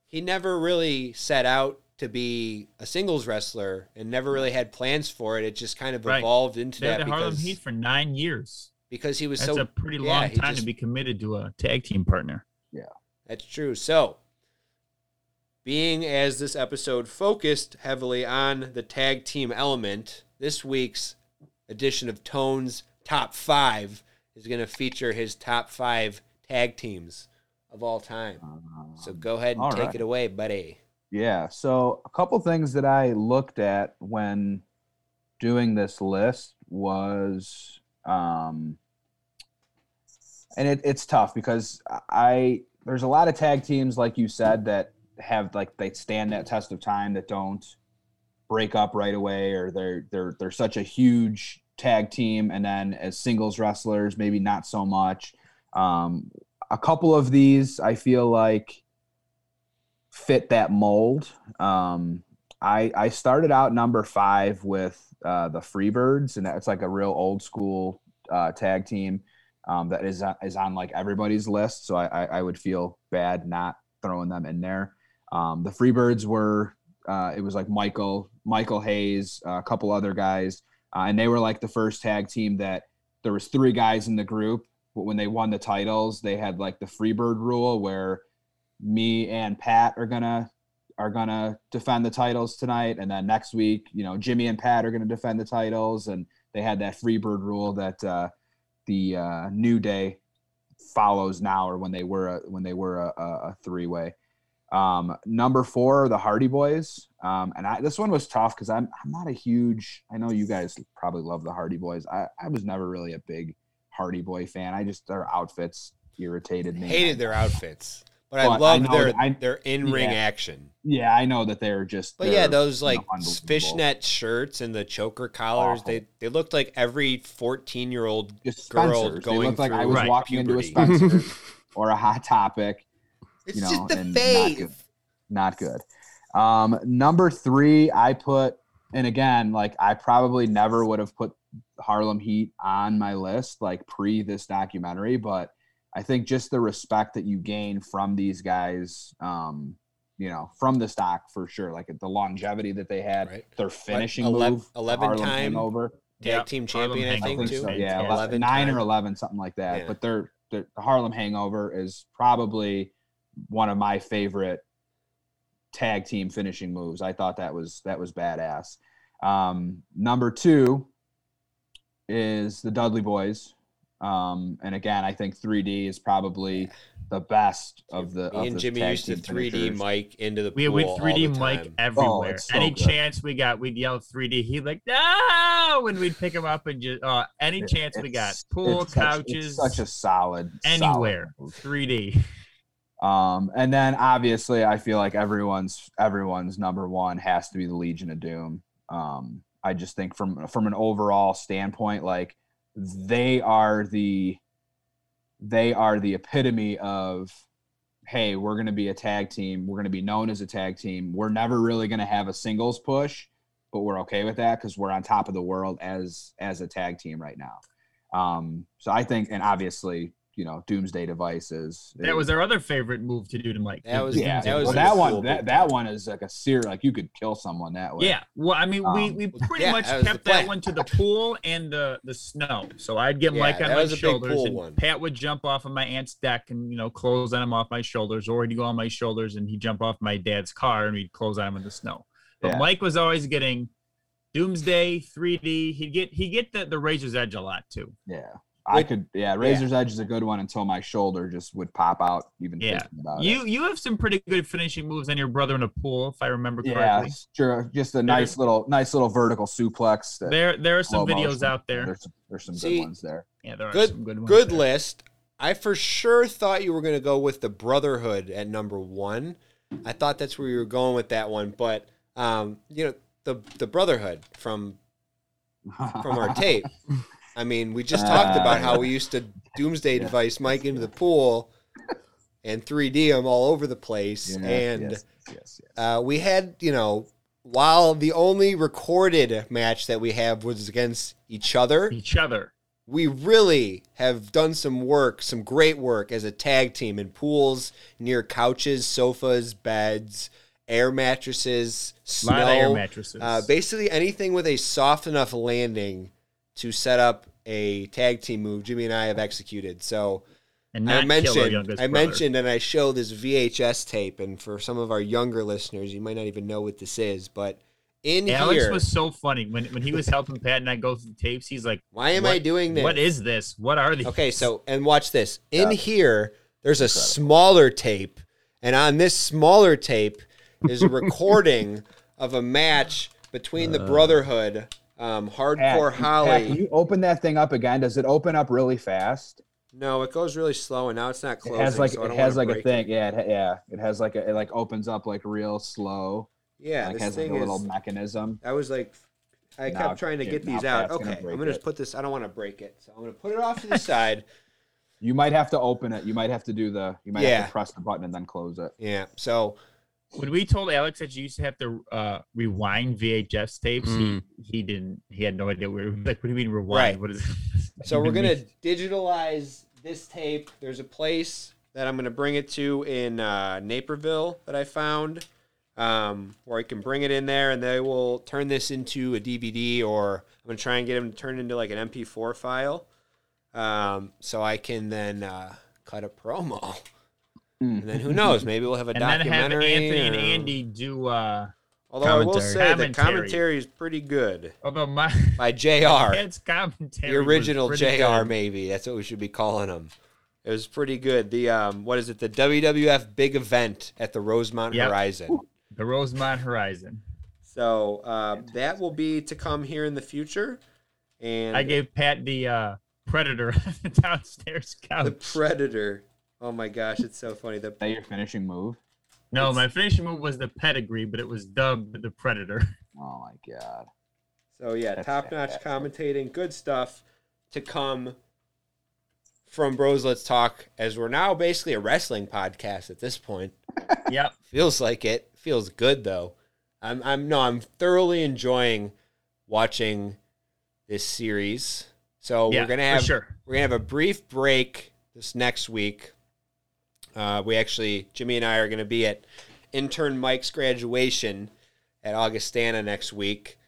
he never really set out to be a singles wrestler and never really had plans for it. It just kind of Right. evolved into they had that the Harlem because, Heat for nine years. because he was That's so a pretty yeah, long he time just- to be committed to a tag team partner. Yeah. That's true. So, being as this episode focused heavily on the tag team element, this week's edition of Tone's Top 5 is going to feature his top 5 tag teams of all time. So, go ahead and all take right. it away, buddy. Yeah. So a couple things that I looked at when doing this list was, um, and it, it's tough because I there's a lot of tag teams like you said that have like they stand that test of time that don't break up right away or they're they're they're such a huge tag team and then as singles wrestlers maybe not so much. Um, a couple of these I feel like fit that mold. Um, I I started out number five with uh, the Freebirds, and that's like a real old school uh, tag team um, that is is on like everybody's list. So I, I I would feel bad not throwing them in there. Um, the Freebirds were uh, it was like Michael Michael Hayes, a couple other guys, uh, and they were like the first tag team that there was three guys in the group. When they won the titles, they had like the Freebird rule where me and Pat are gonna are gonna defend the titles tonight, and then next week, you know, Jimmy and Pat are gonna defend the titles, and they had that Freebird rule that uh, the uh, New Day follows now, or when they were a, when they were a, a, a three way. Um, number four, the Hardy Boys, um, and I, this one was tough because I'm I'm not a huge. I know you guys probably love the Hardy Boys. I, I was never really a big Hardy Boy fan. I just their outfits irritated me. Hated their outfits, but I But I loved know their I- their in ring yeah. action. Yeah, I know that they're just. But yeah, they're, those you know, like fishnet shirts and the choker collars, Awful. they they looked like every fourteen year old girl Spencer's. They going looked like through I was Right, walking puberty. into a Spencer's or a Hot Topic. It's you know, just the and not good. Not good. Um, number three, I put, and again, like I probably never would have put Harlem Heat on my list, like pre this documentary, but I think just the respect that you gain from these guys, um, you know, from the stock for sure, like the longevity that they had, Right. their finishing elev- move, 11 Harlem time Hangover. Tag Yeah, team champion, I I think, think too. so. Yeah, Fantastic. 11, nine time. or eleven, something like that. Yeah. But they're, they're, the Harlem Hangover is probably one of my favorite tag team finishing moves. I thought that was that was badass. Um, number two is the Dudley Boys, um, and again, I think 3D is probably the best of the. Me of and the Jimmy used to 3D finishers. Mike into the We pool we 3D the Mike everywhere. it's so Any good. chance we got, we'd yell 3D. He'd like no, when we'd pick him up and just uh, any It- chance we got, it's- pool, it's such- couches, it's such a solid anywhere, solid 3D. Um, and then obviously, I feel like everyone's everyone's number one has to be the Legion of Doom. Um, I just think from from an overall standpoint, like they are the they are the epitome of hey we're going to be a tag team. We're going to be known as a tag team. We're never really going to have a singles push but we're okay with that because we're on top of the world as as a tag team right now. Um so i think and obviously you know doomsday devices That was our other favorite move to do to Mike. That was- yeah that was well, that cool one big that, that one is like a seer like you could kill someone that way Yeah. Well, I mean, we, Um, we pretty yeah, much that kept that one to the pool and the the snow. So I'd get Yeah, Mike on that my was a big shoulders, and one. Pat would jump off of my aunt's deck and you know close on him off my shoulders, or he'd go on my shoulders and he'd jump off my dad's car and we'd close on him in the snow. But Yeah. Mike was always getting Doomsday 3D. He'd get he get the the Razor's Edge a lot too. yeah i could yeah razor's edge is a good one until my shoulder just would pop out even Yeah. thinking about it You you have some pretty good finishing moves on your brother in a pool, if I remember Yeah, correctly. sure. Just a nice little, nice little vertical suplex. There there are some videos motion. out there. There's some, there's some See, good ones there. Yeah, there are Good, some good good, there. list. I for sure thought you were going to go with the Brotherhood at number one. I thought that's where you were going with that one, but um, you know the the Brotherhood from from our tape. I mean, we just talked about how we used to Doomsday device Mike into the pool and 3D him all over the place, Yes, and yes, yes, yes. uh, we had you know while the only recorded match that we have was against each other Each other. we really have done some work, some great work as a tag team in pools near couches, sofas, beds, air mattresses, A snow, lot of air mattresses. uh, basically anything with a soft enough landing to set up a tag team move. Jimmy and I have executed. So and I not kill our mentioned, youngest I brother. mentioned, and I show this VHS tape, and for some of our younger listeners, you might not even know what this is, but in Alex here, was so funny when when he was helping Pat and I go through the tapes. He's like, why am I doing this? What is this? What are these?" Okay, so and watch this. In Yeah. here, there's a smaller tape, and on this smaller tape is a recording of a match between the uh. Brotherhood, um, Pat, Hardcore Pat, Holly. can you open that thing up again? Does it open up really fast? no, it goes really slow, and now it's not It closing. has like so it has like a thing. It. Yeah, it, yeah. It has like a it like opens up like real slow. Yeah, like this has like a little is. mechanism. I was like, I Now- kept trying to get these out. Pat's gonna Okay, I'm gonna it. put this. I don't want to break it, so I'm gonna put it off to the side. You might have to open it. You might have to do the. You might have to press the button and then close it. Yeah. So when we told Alex that you used to have to uh, rewind VHS tapes, Mm. he he didn't. He had no idea. What, like, what do you mean rewind? Right. What is? So we're gonna digitalize this tape. There's a place that I'm gonna bring it to in uh, Naperville that I found, um, where I can bring it in there, and they will turn this into a DVD, or I'm gonna try and get them to turn it into like an MP4 file, um, so I can then uh, cut a promo. And then who knows? Maybe we'll have a And then have documentary. Anthony and Andy do. uh Although I will Commentary. say the Commentary. commentary is pretty good Although my by Jr. Pat's commentary, the original JR, good. maybe that's what we should be calling him. It was pretty good. The um, what is it? The WWF big event at the Rosemont Yep. Horizon. The Rosemont Horizon. So uh, that will be to come here in the future. And I gave Pat the uh, Predator on the downstairs the couch. Predator. Oh my gosh, it's so funny. The Is that your finishing move? no, my finishing move was the Pedigree, but it was dubbed the Predator. Oh my god. So yeah, top notch commentating, good stuff to come from Bros Let's Talk. As we're now basically a wrestling podcast at this point. yep. Feels like it. Feels good though. I'm I'm no, I'm thoroughly enjoying watching this series. So Yeah, we're gonna have sure. we're gonna have a brief break this next week. Uh, we actually Jimmy and I are gonna be at intern Mike's graduation at Augustana next week.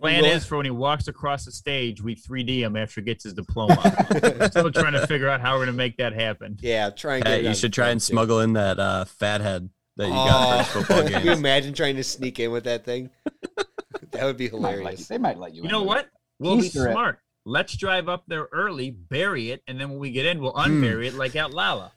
Plan will- is for when he walks across the stage, we 3D him after he gets his diploma. Still trying to figure out how we're gonna make that happen. Yeah, try and get Hey, you should try and too. smuggle in that uh, fathead that you Oh, got for his football Can you imagine trying to sneak in with that thing? that would be They might let you, hilarious. they might let you. You know what? it. We'll Easter be egg. smart. Let's drive up there early, bury it, and then when we get in, we'll unbury it like at Lala.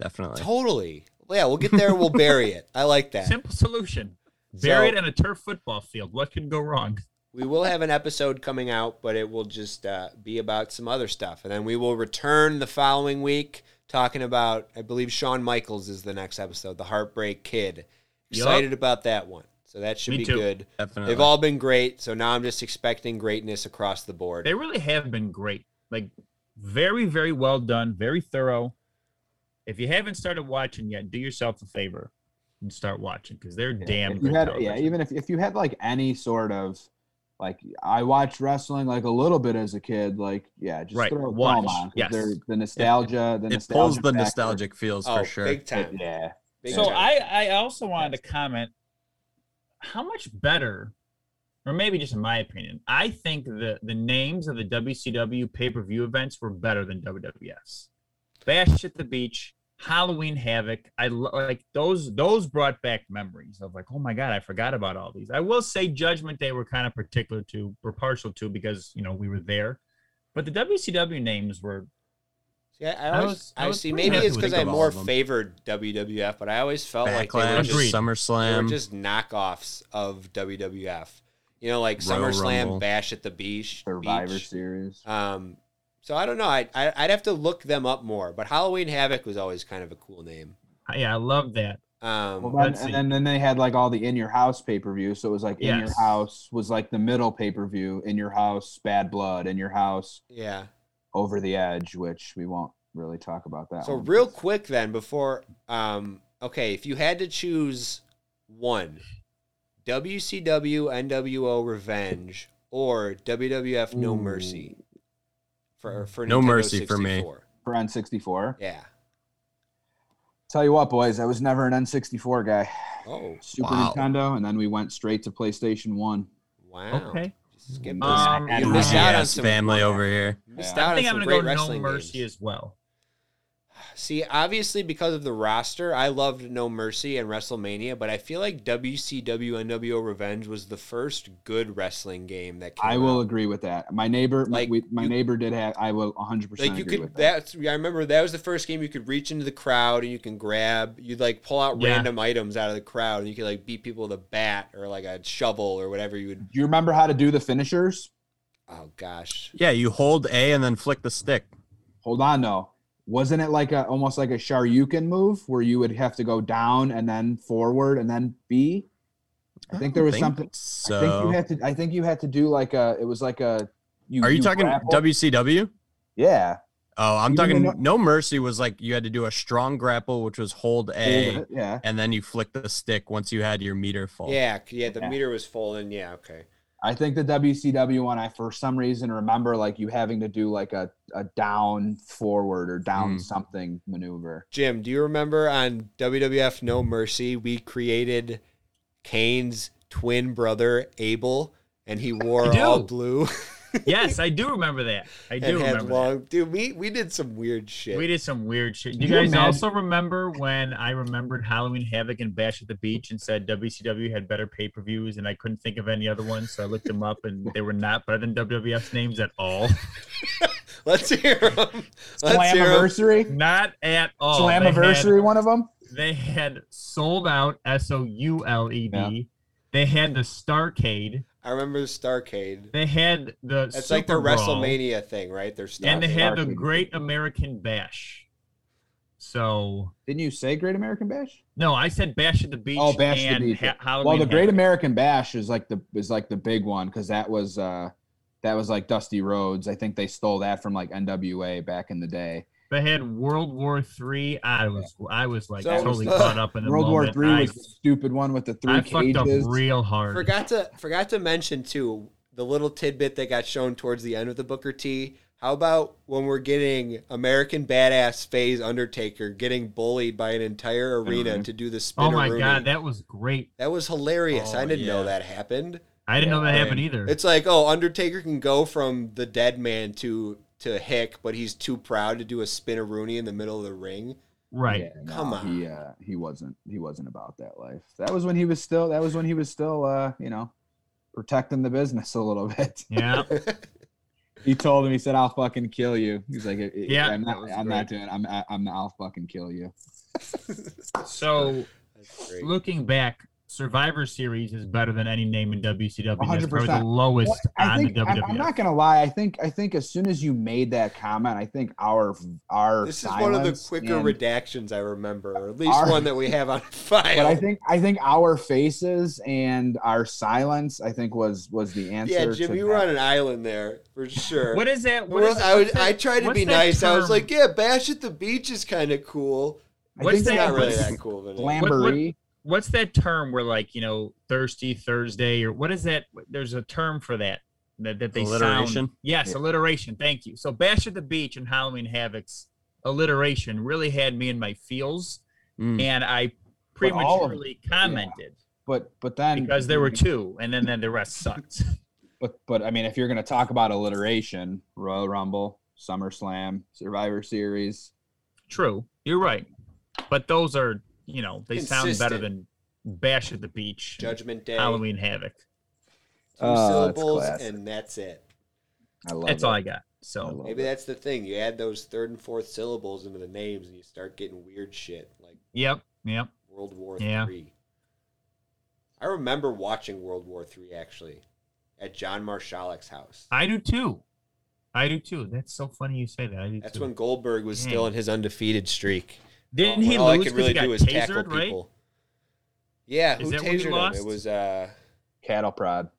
Definitely. Totally. Yeah, we'll get there. We'll bury it. I like that. Simple solution. Bury So- it in a turf football field. What can go wrong? We will have an episode coming out, but it will just uh, be about some other stuff. And then we will return the following week talking about, I believe Shawn Michaels is the next episode, The Heartbreak Kid. Yup. Excited about that one. So that should Me be too. good. Definitely. They've all been great. So now I'm just expecting greatness across the board. They really have been great. Like very, very well done, very thorough. If you haven't started watching yet, do yourself a favor and start watching because they're Yeah, damn if good. you had, yeah, even if, if you had like any sort of like I watched wrestling like a little bit as a kid, like yeah, just Right, throw, throw watch, them on. 'cause yes. they're the nostalgia, the It nostalgia pulls the factor. nostalgic feels oh, for sure. big time. Yeah, Big so time. I, I also wanted to comment how much better, or maybe just in my opinion, I think the the names of the WCW pay per view events were better than WWF's. Bash at the Beach, Halloween Havoc. I like those. Those brought back memories of like, oh my god, I forgot about all these. I will say Judgment Day were kind of particular to, or partial to, because you know we were there. But the WCW names were See, I, I I always, was- I I, was see. Maybe it's because. I Think of all more favored WWF, but I always felt like they were just, Agreed. they SummerSlam. were just knockoffs of WWF. You know, like Royal SummerSlam, Rumble. Bash at the Beach, Survivor Beach. Series. Um, so I don't know. I, I I'd have to look them up more. But Halloween Havoc was always kind of a cool name. yeah, I love that. Um, Well, then, and then, then they had like all the in your house pay per view. So it was like in your house was like the middle pay per view. In your house, Bad Blood. In your house, yeah. Over the Edge, which we won't really talk about that. So one. real quick then, before um, okay, if you had to choose one, WCW NWO Revenge or WWF No Mercy for for No Nintendo Mercy for me. for N64. Yeah. Tell you what, boys, I was never an N64 guy. Oh Super Wow. Nintendo, and then we went straight to PlayStation One. wow. Okay. Skip Um, this. and you missed out on Yes, some family over here. missed Yeah. out I think on I'm some gonna great go No wrestling Mercy games. as well. See, obviously because of the roster, I loved No Mercy and WrestleMania, but I feel like WCW NWO Revenge was the first good wrestling game that came I will out. agree with that. My neighbor, my, Like, we, my you- neighbor did have. I will 100 percent Like you agree could with that. that's I remember that was the first game you could reach into the crowd and you can grab you'd like pull out Yeah. random items out of the crowd and you could like beat people with a bat or like a shovel or whatever you would Do you remember how to do the finishers? oh gosh. Yeah, you hold A and then flick the stick. Hold on, though. Wasn't it like a almost like a Shoryuken move where you would have to go down and then forward and then B? I think there was Think something. So, I think you had to. I think you had to do like a. It was like a. You, are you, talking grapple- WCW? Yeah. Oh, I'm You talking know- No Mercy was like you had to do a strong grapple, which was hold A, Hold Yeah. and then you flick the stick once you had your meter full. Yeah, yeah, the Yeah. meter was full and yeah, okay. I think the WCW one, I for some reason remember like you having to do like a, a down forward or down Mm. something maneuver. Jim, do you remember on WWF No Mercy we created Kane's twin brother Abel and he wore all blue Yes, I do remember that. I do and had remember that. long dude we we did some weird shit. We did some weird shit. Do you you guys imagine- also remember when I remembered Halloween Havoc and Bash at the Beach and said WCW had better pay per views and I couldn't think of any other ones, so I looked them up and they were not better than WWF's names at all. Let's hear them. Let's hear 'em. Slammiversary? Not at all. They Slammiversary, one of them? They had sold out S O U L E D. Yeah. They had the Starcade. I remember the Starcade. They had the It's like their Super Brawl, WrestleMania thing, right? Their Starcade. and they had the Great American Bash. So Didn't you say Great American Bash? no, I said Bash at the Beach. Oh, Bash at and the Beach. Ha- Halloween Well, the Great Havoc. American Bash is like the is like the big one because that was uh that was like Dusty Rhodes. I think they stole that from like NWA back in the day. They had World War Three. I was I was like So- totally caught up in the World War moment. Three I, was the stupid one with the three I fucked up real hard. Forgot to forgot to mention too the little tidbit that got shown towards the end of the Booker T. How about when we're getting American Badass Phase Undertaker getting bullied by an entire arena Arena. to do the spin oh my god, that was great. that was hilarious. Oh, I didn't know that happened. I didn't know that happened either. It's like, oh, Undertaker can go from the dead man to to Hick, but he's too proud to do a spin Rooney in the middle of the ring. right. Yeah, no, Come on. He uh, he wasn't he wasn't about that life. That was when he was still that was when he was still uh, you know, protecting the business a little bit. Yeah. He told him he said I'll fucking kill you. He's like Yeah, I'm not was I'm great. not doing I'm I- I'm I'll fucking kill you. So looking back, Survivor Series is better than any name in WCW. That's probably 100%. the lowest Well, I on think the I'm, I'm not gonna lie. I think I think as soon as you made that comment, I think our our This is one of the quicker redactions I remember, or at least Our- one that we have on file. But I think I think our faces and our silence, I think was was the answer. yeah, to Jim, you that. were on an island there for sure. What is that? What Well, is, I, would, that- I tried to be that nice. I was like, yeah, Bash at the Beach is kind of cool. I What's think It's that- not really that cool of a name. Slamboree. What's that term where like you know thirsty Thursday or what is that? There's a term for that that, that they Alliteration? sound. Yes, Yeah. alliteration. Thank you. So Bash at the Beach and Halloween Havoc's alliteration really had me in my feels, Mm. and I prematurely commented But but then because there were two, and then then the rest sucked. But but I mean, if you're gonna talk about alliteration, Royal Rumble, SummerSlam, Survivor Series, True, you're right, but those are you know they sound better than Bash at the Beach, Judgment Day, Halloween Havoc. two Oh, syllables, classic. and that's it. I love That's it. all I got. So love Maybe it. that's the thing. You add those third and fourth syllables into the names, and you start getting weird shit like yep, yep. World War Yeah. Three. I remember watching World War Three actually at John Marshalek's house. I do too. I do too. That's so funny you say that. I do That's too. when Goldberg was still in his undefeated streak. Didn't he All I lose could because really he got do is tackle tasered, right? people. Yeah, Is who that when tasered him? It was uh cattle prod.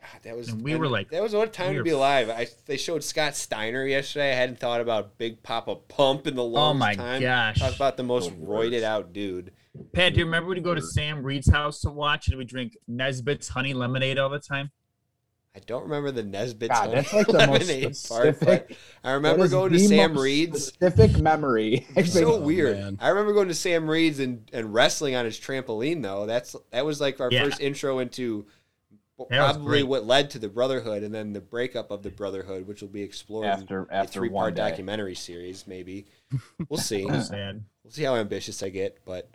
God, that was And we were like- that was what a time we to be alive. I they showed Scott Steiner yesterday. I hadn't thought about Big Papa Pump in the longest Oh my time. gosh. Talk about the most The roided out dude. Pat, do you remember we'd go to Sam Reed's house to watch and we drink Nesbitt's honey lemonade all the time? I don't remember the Nesbitt's God, that's like the most lemonade part, specific. I remember going to Sam Reed's. Specific memory. It's so Oh, weird. man. I remember going to Sam Reed's and, and wrestling on his trampoline though. That's that was like our Yeah. first intro into That probably what led to the Brotherhood and then the breakup of the Brotherhood, which will be explored After- in a after three one part documentary series, maybe. We'll see. We'll see how ambitious I get, but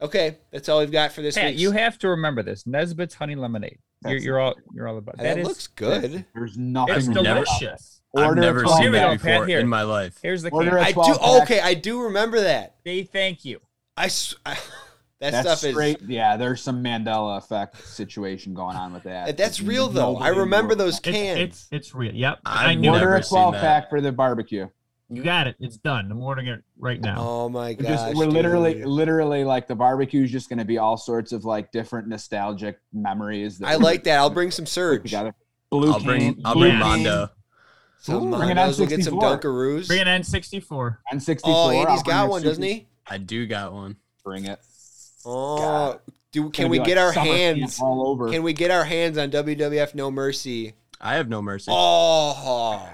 okay, that's all we've got for this Pat, week. you have to remember this. Nesbitt's honey lemonade. You're, That's- you're all you're all about that, that. is- looks good. There's nothing. It's I've wrong never- with delicious. I've never seen that before Pat, here. in my life. Here's the Order I do pack. okay, I do remember that. Say thank you. I, s- I- that That's stuff straight. is Yeah, there's some Mandela effect situation going on with that. that's real though. I remember those cans. it's it's real. Yep. I I've knew Order a seen 12 pack for the barbecue. You got it. It's done. I'm ordering it right now. oh my We're, just, we're literally, dude. literally like the barbecue is just going to be all sorts of like different nostalgic memories. I like that. I'll bring some put surge. together. Blue I'll bring can, I'll blue bring Yeah. Mondo. Some Bring an Mondos, we'll get some N64. Dunkaroos. Bring an N64. N64. Oh, Andy's I'll got one, doesn't he? I do got one. Bring it. Oh, God. do can we be get our hands? all over? Can we get our hands on WWF No Mercy? I have no mercy. Oh,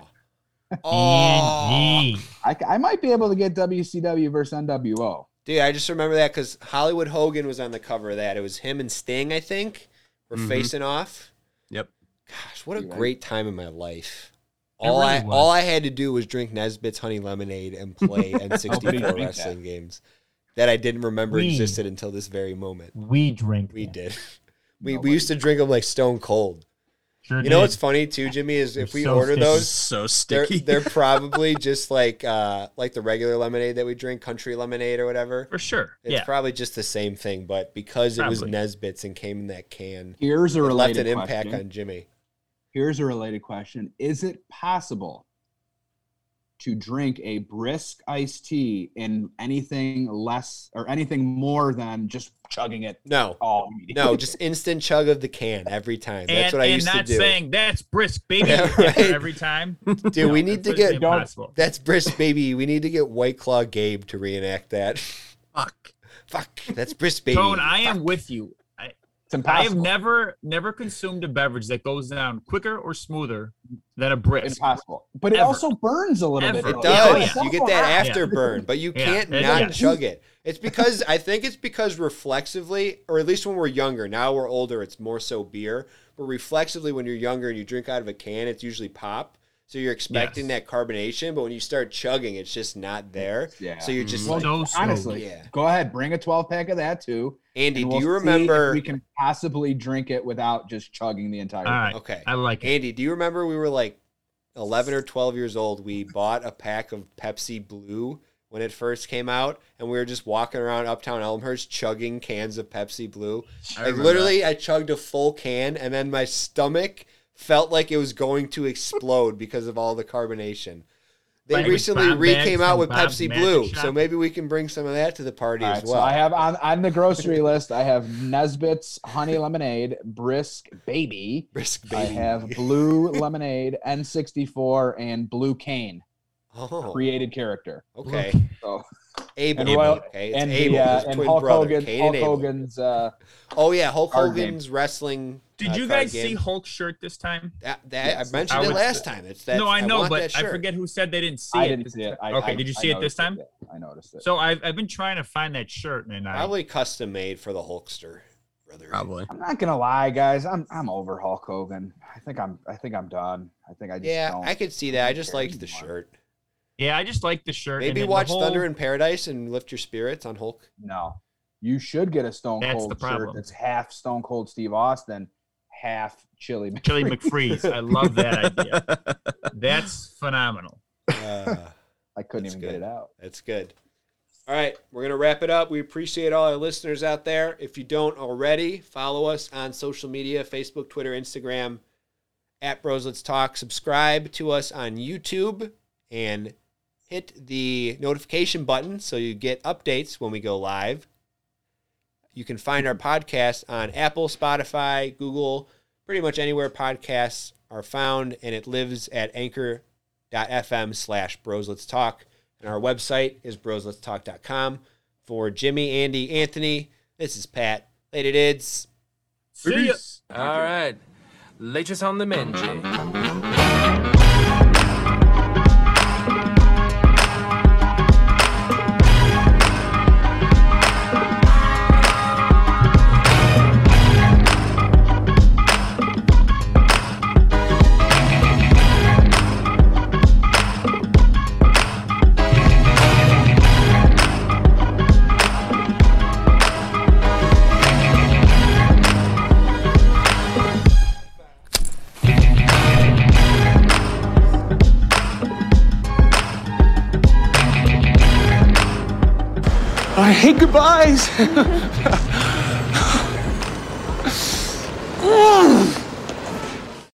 oh, I, I might be able to get WCW versus NWO. dude! I just remember that because Hollywood Hogan was on the cover of that. It was him and Sting, I think, were Mhm. facing off. Yep. Gosh, what a You right. great time in my life. It All I was. all I had to do was drink Nesbitt's honey lemonade and play N64 drank wrestling games that I didn't remember We- existed until this very moment. We drink. We that. did. We, Nobody- we used to drink them like stone cold. Sure You know what's funny too, Jimmy, is if They're we so order sticky. those, so they're sticky. they're probably just like uh like the regular lemonade that we drink, country lemonade or whatever. For sure. It's yeah. probably just the same thing, but because it was Probably. Nesbitt's and came in that can, Here's a it left related an impact question. on Jimmy. Here's a related question. Is it possible to drink a brisk iced tea in anything less or anything more than just chugging it No, all no, just instant chug of the can every time. That's and, what I and used to not do. saying that's brisk, baby, Yeah, right. every time. Dude, No, we need to get that's brisk, baby. We need to get White Claw Gabe to reenact that. Fuck. Fuck, that's brisk, baby. Tone, I am with you. I, It's I have never never consumed a beverage that goes down quicker or smoother than a brisk. impossible. But it Ever. also burns a little Ever. bit. It though. does. Oh, oh yeah. You get that Yeah. afterburn, but you can't Yeah, not yeah. chug it. It's because I think it's because reflexively, or at least when we're younger. Now we're older, it's more so beer. But reflexively, when you're younger and you drink out of a can, it's usually pop. So you're expecting Yes. that carbonation, but when you start chugging, it's just not there. Yeah. So you're just Well, like, so, so- Honestly, Yeah. go ahead, bring a 12 pack of that too. Andy, and do we'll you remember? we can possibly drink it without just chugging the entire All right. Okay, I like it. Andy, do you remember we were like 11 or 12 years old? We bought a pack of Pepsi Blue when it first came out, and we were just walking around Uptown Elmhurst chugging cans of Pepsi Blue. I Like remember literally, I chugged a full can, and then my stomach felt like it was going to explode because of all the carbonation. They Like recently re came out with Bob's Pepsi Magic Blue, Shop. so maybe we can bring some of that to the party All as well. so I have on on the grocery list. I have Nesbitt's honey lemonade, brisk baby. Brisk Baby. I have blue lemonade, N64, and blue cane oh, created character. okay. So Abel. and Royal okay, it's and Abel, the uh, and twin Hulk brother, Hogan, Hulk and Hogan's. Uh, Oh yeah, Hulk card game. Hogan's wrestling. Did uh, you card guys see game. Hulk shirt this time? that? that Yes. I mentioned I it would- last time. It's that. no, I know, want but I forget who said they didn't see I it. didn't see it. I, okay, I- did you see it this time? yeah, I noticed it. So I've, I've been trying to find that shirt, and I Probably custom made for the Hulkster, brother. Probably. I'm not gonna lie, guys. I'm I'm over Hulk Hogan. I think I'm I think I'm done. I think I just Yeah, don't. I could see that. I just care liked the shirt. yeah, I just like the shirt. Maybe then watch whole- Thunder in Paradise and lift your spirits on Hulk. No, you should get a Stone That's Cold shirt that's half Stone Cold Steve Austin, half Chili McFreeze. Chili McFreeze. I love that idea. That's phenomenal. Uh, I couldn't even good. get it out. That's good. All right, we're going to wrap it up. We appreciate all our listeners out there. If you don't already, follow us on social media Facebook, Twitter, Instagram, at Bros Let's Talk. Subscribe to us on YouTube and hit the notification button so you get updates when we go live. You can find our podcast on Apple, Spotify, Google, pretty much anywhere podcasts are found, and it lives at anchor.fm slash bros let's talk. And our website is brosletstalk.com. For Jimmy, Andy, Anthony, this is Pat. Later, dids. See ya. All right. Latest on the Menji. Hate goodbyes.